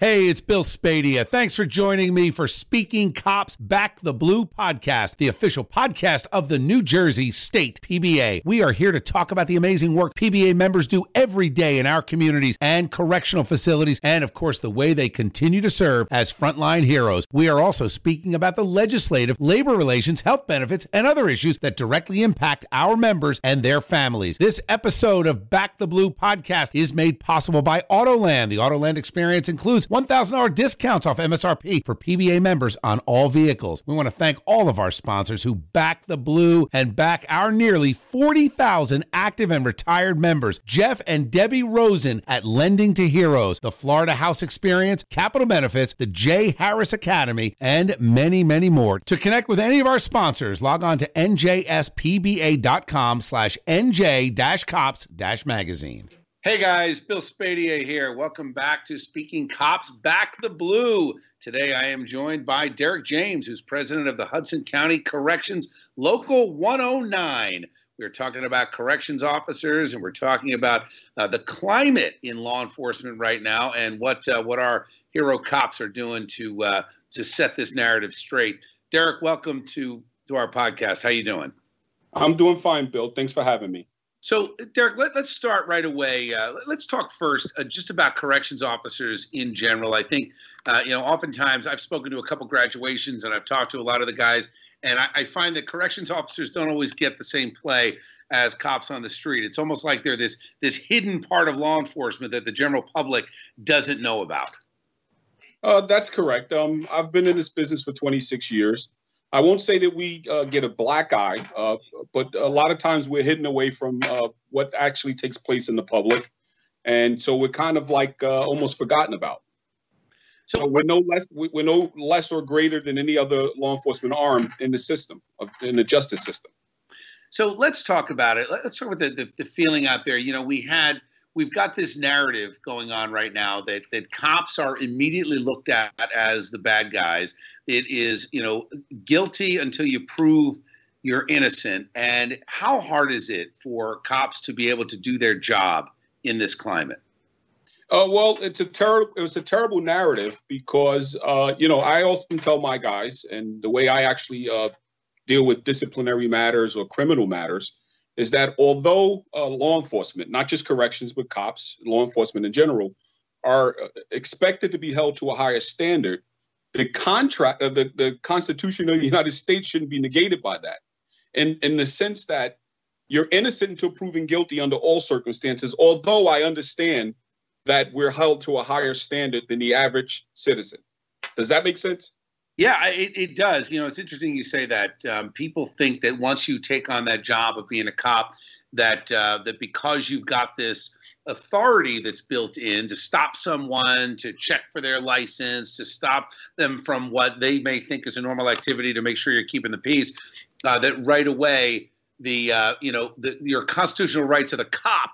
Hey, it's Bill Spadea. Thanks for joining me for Speaking Cops Back the Blue podcast, the official podcast of the New Jersey State PBA. We are here to talk about the amazing work PBA members do every day in our communities and correctional facilities, and of course, the way they continue to serve as frontline heroes. We are also speaking about the legislative, labor relations, health benefits, and other issues that directly impact our members and their families. This episode of Back the Blue podcast is made possible by Autoland. The Autoland experience includes $1,000 discounts off MSRP for PBA members on all vehicles. We want to thank all of our sponsors who back the blue and back our nearly 40,000 active and retired members. Jeff and Debbie Rosen at Lending to Heroes, the Florida House Experience, Capital Benefits, the J. Harris Academy, and many, many more. To connect with any of our sponsors, log on to njspba.com slash nj-cops-magazine. Hey guys, Bill Spadea here. Welcome back to Speaking Cops Back the Blue. Today I am joined by Derrik James, who's president of the Hudson County Corrections Local 109. We're talking about corrections officers and we're talking about uh, the climate in law enforcement right now and what uh, what our hero cops are doing to uh, to set this narrative straight. Derek, welcome to to our podcast. How you doing? I'm doing fine, Bill. Thanks for having me. So, Derrik, let, us start right away. Uh, let's talk first uh, just about corrections officers in general. I think, uh, you know, oftentimes I've spoken to a couple graduations and I've talked to a lot of the guys, and I, I, find that corrections officers don't always get the same play as cops on the street. It's almost like they're this this hidden part of law enforcement that the general public doesn't know about. Uh, that's correct. Um, I've been in this business for 26 years. I won't say that we uh, get a black eye, uh, but a lot of times we're hidden away from uh, what actually takes place in the public, and so we're kind of like uh, almost forgotten about. So we're no less we're no less or greater than any other law enforcement arm in the system, in the justice system. So let's talk about it. Let's start with the, the, the feeling out there. You know, we had we've got this narrative going on right now that that cops are immediately looked at as the bad guys. It is, you know, guilty until you prove you're innocent. And how hard is it for cops to be able to do their job in this climate? Uh, well, it's a terrible. It was a terrible narrative because uh, you know I often tell my guys, and the way I actually uh, deal with disciplinary matters or criminal matters is that although uh, law enforcement, not just corrections, but cops, law enforcement in general, are uh, expected to be held to a higher standard, the contract, uh, the, the Constitution of the United States shouldn't be negated by that. In, in the sense that you're innocent until proven guilty under all circumstances, although I understand that we're held to a higher standard than the average citizen. Does that make sense? Yeah, it, it does. You know, it's interesting you say that. Um, people think that once you take on that job of being a cop, that uh, that because you've got this authority that's built in to stop someone, to check for their license, to stop them from what they may think is a normal activity, to make sure you're keeping the peace, uh, that right away the uh, you know the, your constitutional rights of the cop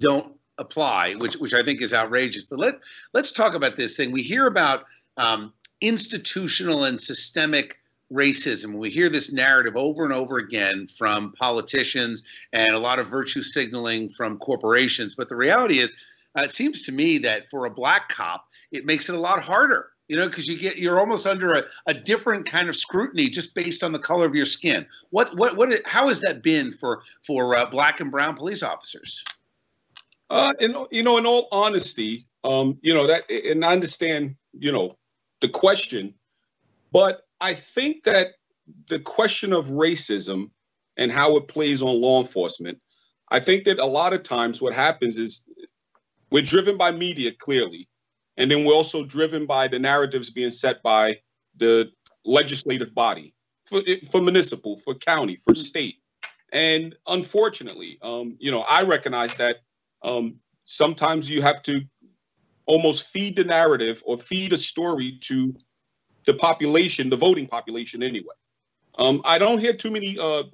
don't apply, which which I think is outrageous. But let let's talk about this thing. We hear about um, institutional and systemic racism. We hear this narrative over and over again from politicians and a lot of virtue signaling from corporations. But the reality is, uh, it seems to me that for a black cop, it makes it a lot harder. You know, because you get you're almost under a, a different kind of scrutiny just based on the color of your skin. What what what? How has that been for for uh, black and brown police officers? Uh, and you know, in all honesty, um, you know that, and I understand, you know, the question. But I think that the question of racism and how it plays on law enforcement, I think that a lot of times what happens is we're driven by media clearly, and then we're also driven by the narratives being set by the legislative body for, for municipal, for county, for state. And unfortunately, um, you know, I recognize that um, sometimes you have to almost feed the narrative or feed a story to the population, the voting population anyway. Um, I don't hear too many uh,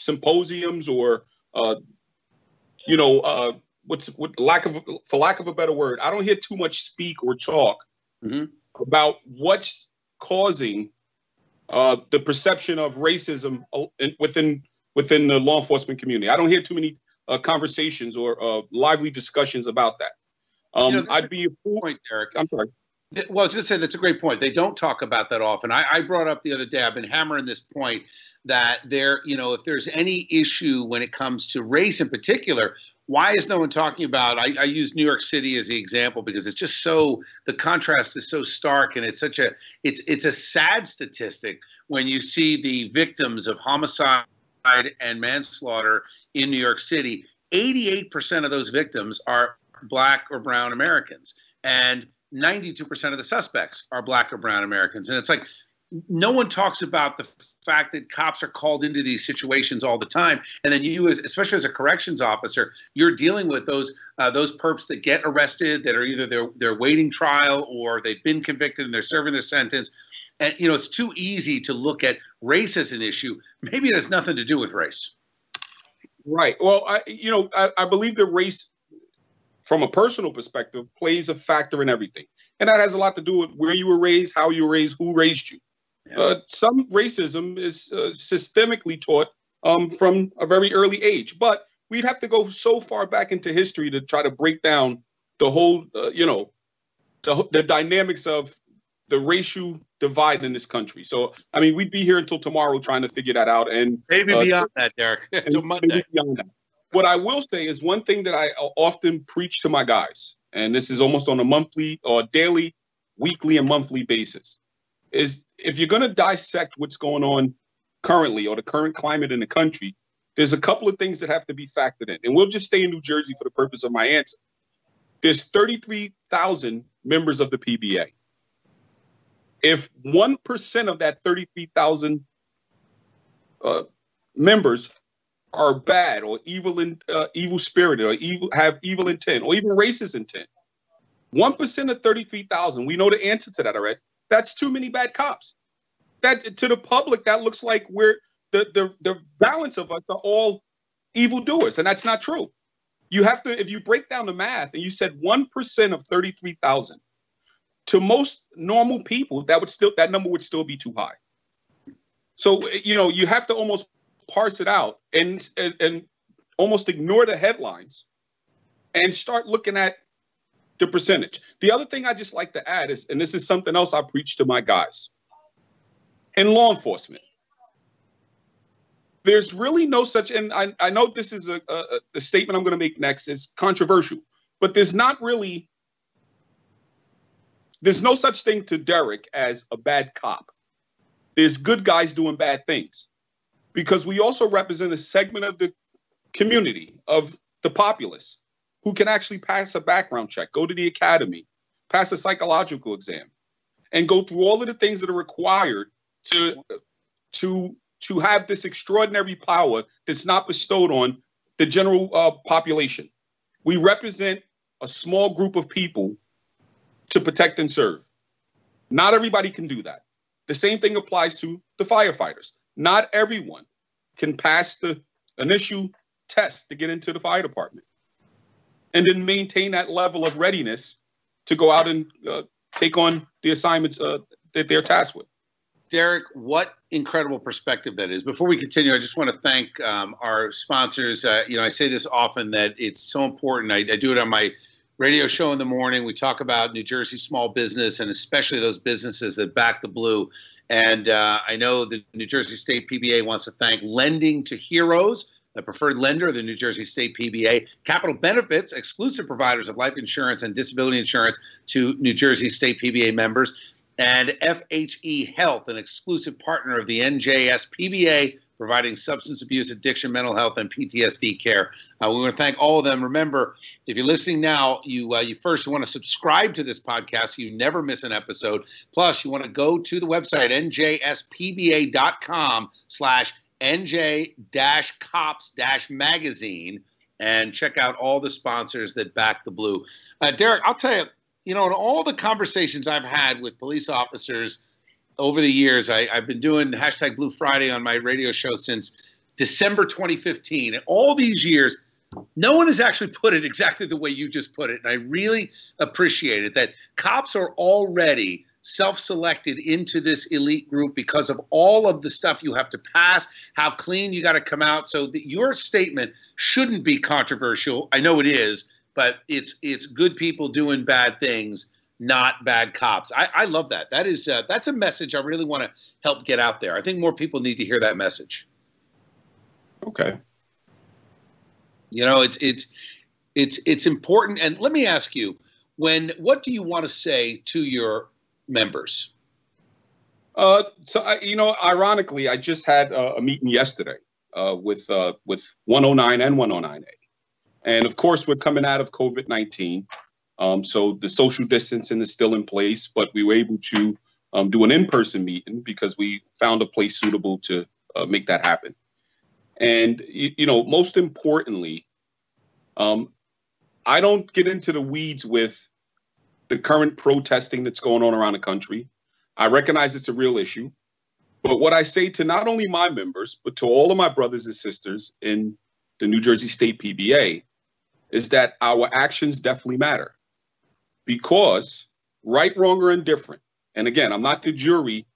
symposiums or, uh, you know, uh, what's what lack of for lack of a better word, I don't hear too much speak or talk mm-hmm. about what's causing uh, the perception of racism uh, within within the law enforcement community. I don't hear too many uh, conversations or lively discussions about that. Um, you know, I'd be a. Point, Eric. I'm sorry. Well, I was going to say that's a great point. They don't talk about that often. I, I, brought up the other day. I've been hammering this point that there, you know, if there's any issue when it comes to race in particular, why is no one talking about? I, I use New York City as the example because it's just so the contrast is so stark, and it's such a it's it's a sad statistic when you see the victims of homicide and manslaughter in New York City. 88% of those victims are black or brown Americans. And 92% of the suspects are black or brown Americans. And it's like no one talks about the fact that cops are called into these situations all the time, and then you, as, especially as a corrections officer, you're dealing with those uh, those perps that get arrested, that are either they're they're waiting trial or they've been convicted and they're serving their sentence. And you know, it's too easy to look at race as an issue. Maybe it has nothing to do with race. Right. Well, I you know I, I believe that race from a personal perspective, plays a factor in everything. And that has a lot to do with where you were raised, how you were raised, who raised you. Yeah. Uh, some racism is uh, systemically taught um, from a very early age, but we'd have to go so far back into history to try to break down the whole, uh, you know, the, the dynamics of the racial divide in this country. So, I mean, we'd be here until tomorrow trying to figure that out. And maybe uh, beyond that, Derrik, until Monday. Beyond that what I will say is one thing that I often preach to my guys, and this is almost on a monthly or daily, weekly, and monthly basis, is if you're going to dissect what's going on currently or the current climate in the country, there's a couple of things that have to be factored in. And we'll just stay in New Jersey for the purpose of my answer. There's 33,000 members of the PBA. If 1% of that 33,000 uh, members are bad or evil and uh, evil spirited or evil have evil intent or even racist intent. One percent of thirty-three thousand. We know the answer to that already. That's too many bad cops. That to the public, that looks like we're the the the balance of us are all evil doers, and that's not true. You have to if you break down the math and you said one percent of thirty-three thousand. To most normal people, that would still that number would still be too high. So you know you have to almost parse it out and, and, and almost ignore the headlines and start looking at the percentage. The other thing I just like to add is, and this is something else I preach to my guys in law enforcement. There's really no such, and I, I know this is a, a, a statement I'm going to make next is controversial, but there's not really, there's no such thing to Derek as a bad cop. There's good guys doing bad things because we also represent a segment of the community of the populace who can actually pass a background check, go to the academy, pass a psychological exam, and go through all of the things that are required to to to have this extraordinary power that's not bestowed on the general uh, population. We represent a small group of people to protect and serve. Not everybody can do that. The same thing applies to the firefighters. Not everyone can pass the initial test to get into the fire department and then maintain that level of readiness to go out and uh, take on the assignments uh, that they're tasked with. Derrik, what incredible perspective that is. Before we continue, I just want to thank um, our sponsors. Uh, you know, I say this often that it's so important. I, I, do it on my radio show in the morning. We talk about New Jersey small business and especially those businesses that back the blue. And uh, I know the New Jersey State PBA wants to thank Lending to Heroes, the preferred lender of the New Jersey State PBA, Capital Benefits, exclusive providers of life insurance and disability insurance to New Jersey State PBA members, and FHE Health, an exclusive partner of the NJS PBA providing substance abuse, addiction, mental health, and PTSD care. Uh, we want to thank all of them. Remember, if you're listening now, you uh, you first want to subscribe to this podcast so you never miss an episode. Plus, you want to go to the website njspba.com slash nj-cops-magazine and check out all the sponsors that back the blue. Uh, Derrik, I'll tell you, you know, in all the conversations I've had with police officers – over the years, I, have been doing hashtag Blue Friday on my radio show since December 2015. And all these years, no one has actually put it exactly the way you just put it. And I really appreciate it that cops are already self selected into this elite group because of all of the stuff you have to pass, how clean you got to come out. So that your statement shouldn't be controversial. I know it is, but it's it's good people doing bad things not bad cops. I, I love that. That is uh, that's a message I really want to help get out there. I think more people need to hear that message. Okay. You know, it's it's it's it's important. And let me ask you, when what do you want to say to your members? Uh, so I, you know, ironically, I just had a, a meeting yesterday uh, with uh, with 109 and 109A, and of course, we're coming out of COVID 19. Um, so the social distancing is still in place, but we were able to um, do an in-person meeting because we found a place suitable to uh, make that happen. And you, you know, most importantly, um, I don't get into the weeds with the current protesting that's going on around the country. I recognize it's a real issue. But what I say to not only my members, but to all of my brothers and sisters in the New Jersey State PBA is that our actions definitely matter because right, wrong, or indifferent. And again, I'm not the jury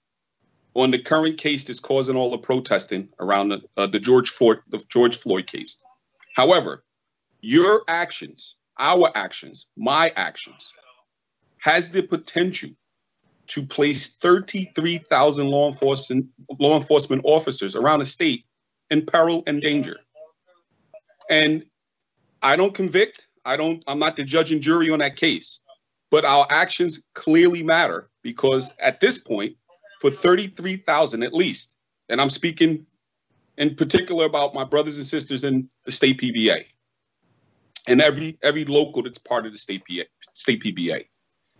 on the current case that's causing all the protesting around the, uh, the George Floyd the George Floyd case. However, your actions, our actions, my actions, has the potential to place 33,000 law enforcement law enforcement officers around the state in peril and danger. And I don't convict. I don't. I'm not the judge and jury on that case but our actions clearly matter because at this point, for 33,000 at least, and I'm speaking in particular about my brothers and sisters in the state PBA and every every local that's part of the state PA, state PBA,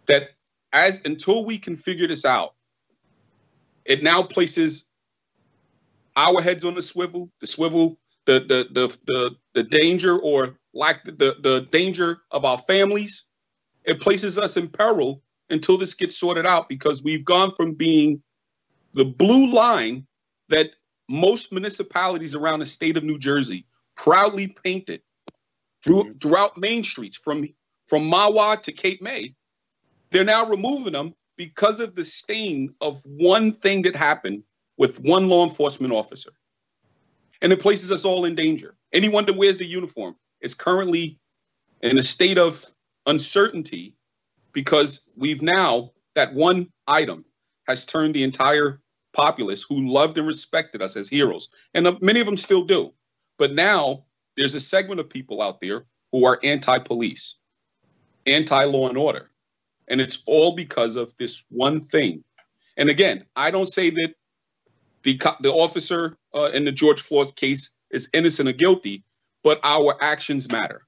that as until we can figure this out, it now places our heads on the swivel, the swivel, the the the the, the danger or lack the, the danger of our families it places us in peril until this gets sorted out because we've gone from being the blue line that most municipalities around the state of New Jersey proudly painted through, mm-hmm. throughout main streets from from Mahwah to Cape May. They're now removing them because of the stain of one thing that happened with one law enforcement officer. And it places us all in danger. Anyone that wears the uniform is currently in a state of uncertainty because we've now, that one item has turned the entire populace who loved and respected us as heroes. And uh, many of them still do. But now there's a segment of people out there who are anti police, anti law and order. And it's all because of this one thing. And again, I don't say that the, the officer uh, in the George Floyd case is innocent or guilty, but our actions matter.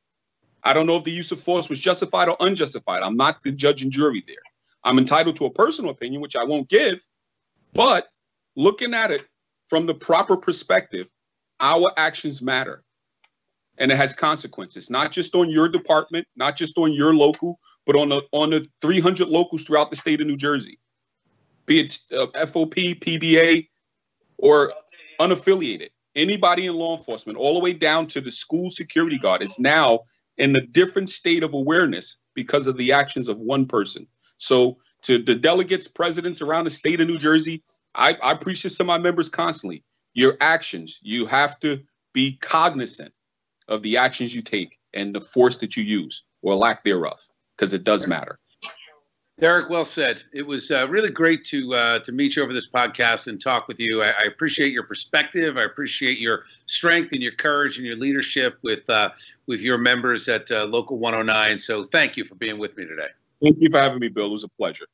I don't know if the use of force was justified or unjustified. I'm not the judge and jury there. I'm entitled to a personal opinion, which I won't give. But looking at it from the proper perspective, our actions matter. And it has consequences, not just on your department, not just on your local, but on the on the 300 locals throughout the state of New Jersey, be it uh, FOP, PBA, or unaffiliated. Anybody in law enforcement, all the way down to the school security guard, is now in a different state of awareness because of the actions of one person. So, to the delegates, presidents around the state of New Jersey, I, I preach this to my members constantly. Your actions, you have to be cognizant of the actions you take and the force that you use or lack thereof, because it does matter. Derrik, well said. It was uh, really great to uh, to meet you over this podcast and talk with you. I, I, appreciate your perspective. I appreciate your strength and your courage and your leadership with uh, with your members at uh, Local 109. So, thank you for being with me today. Thank you for having me, Bill. It was a pleasure.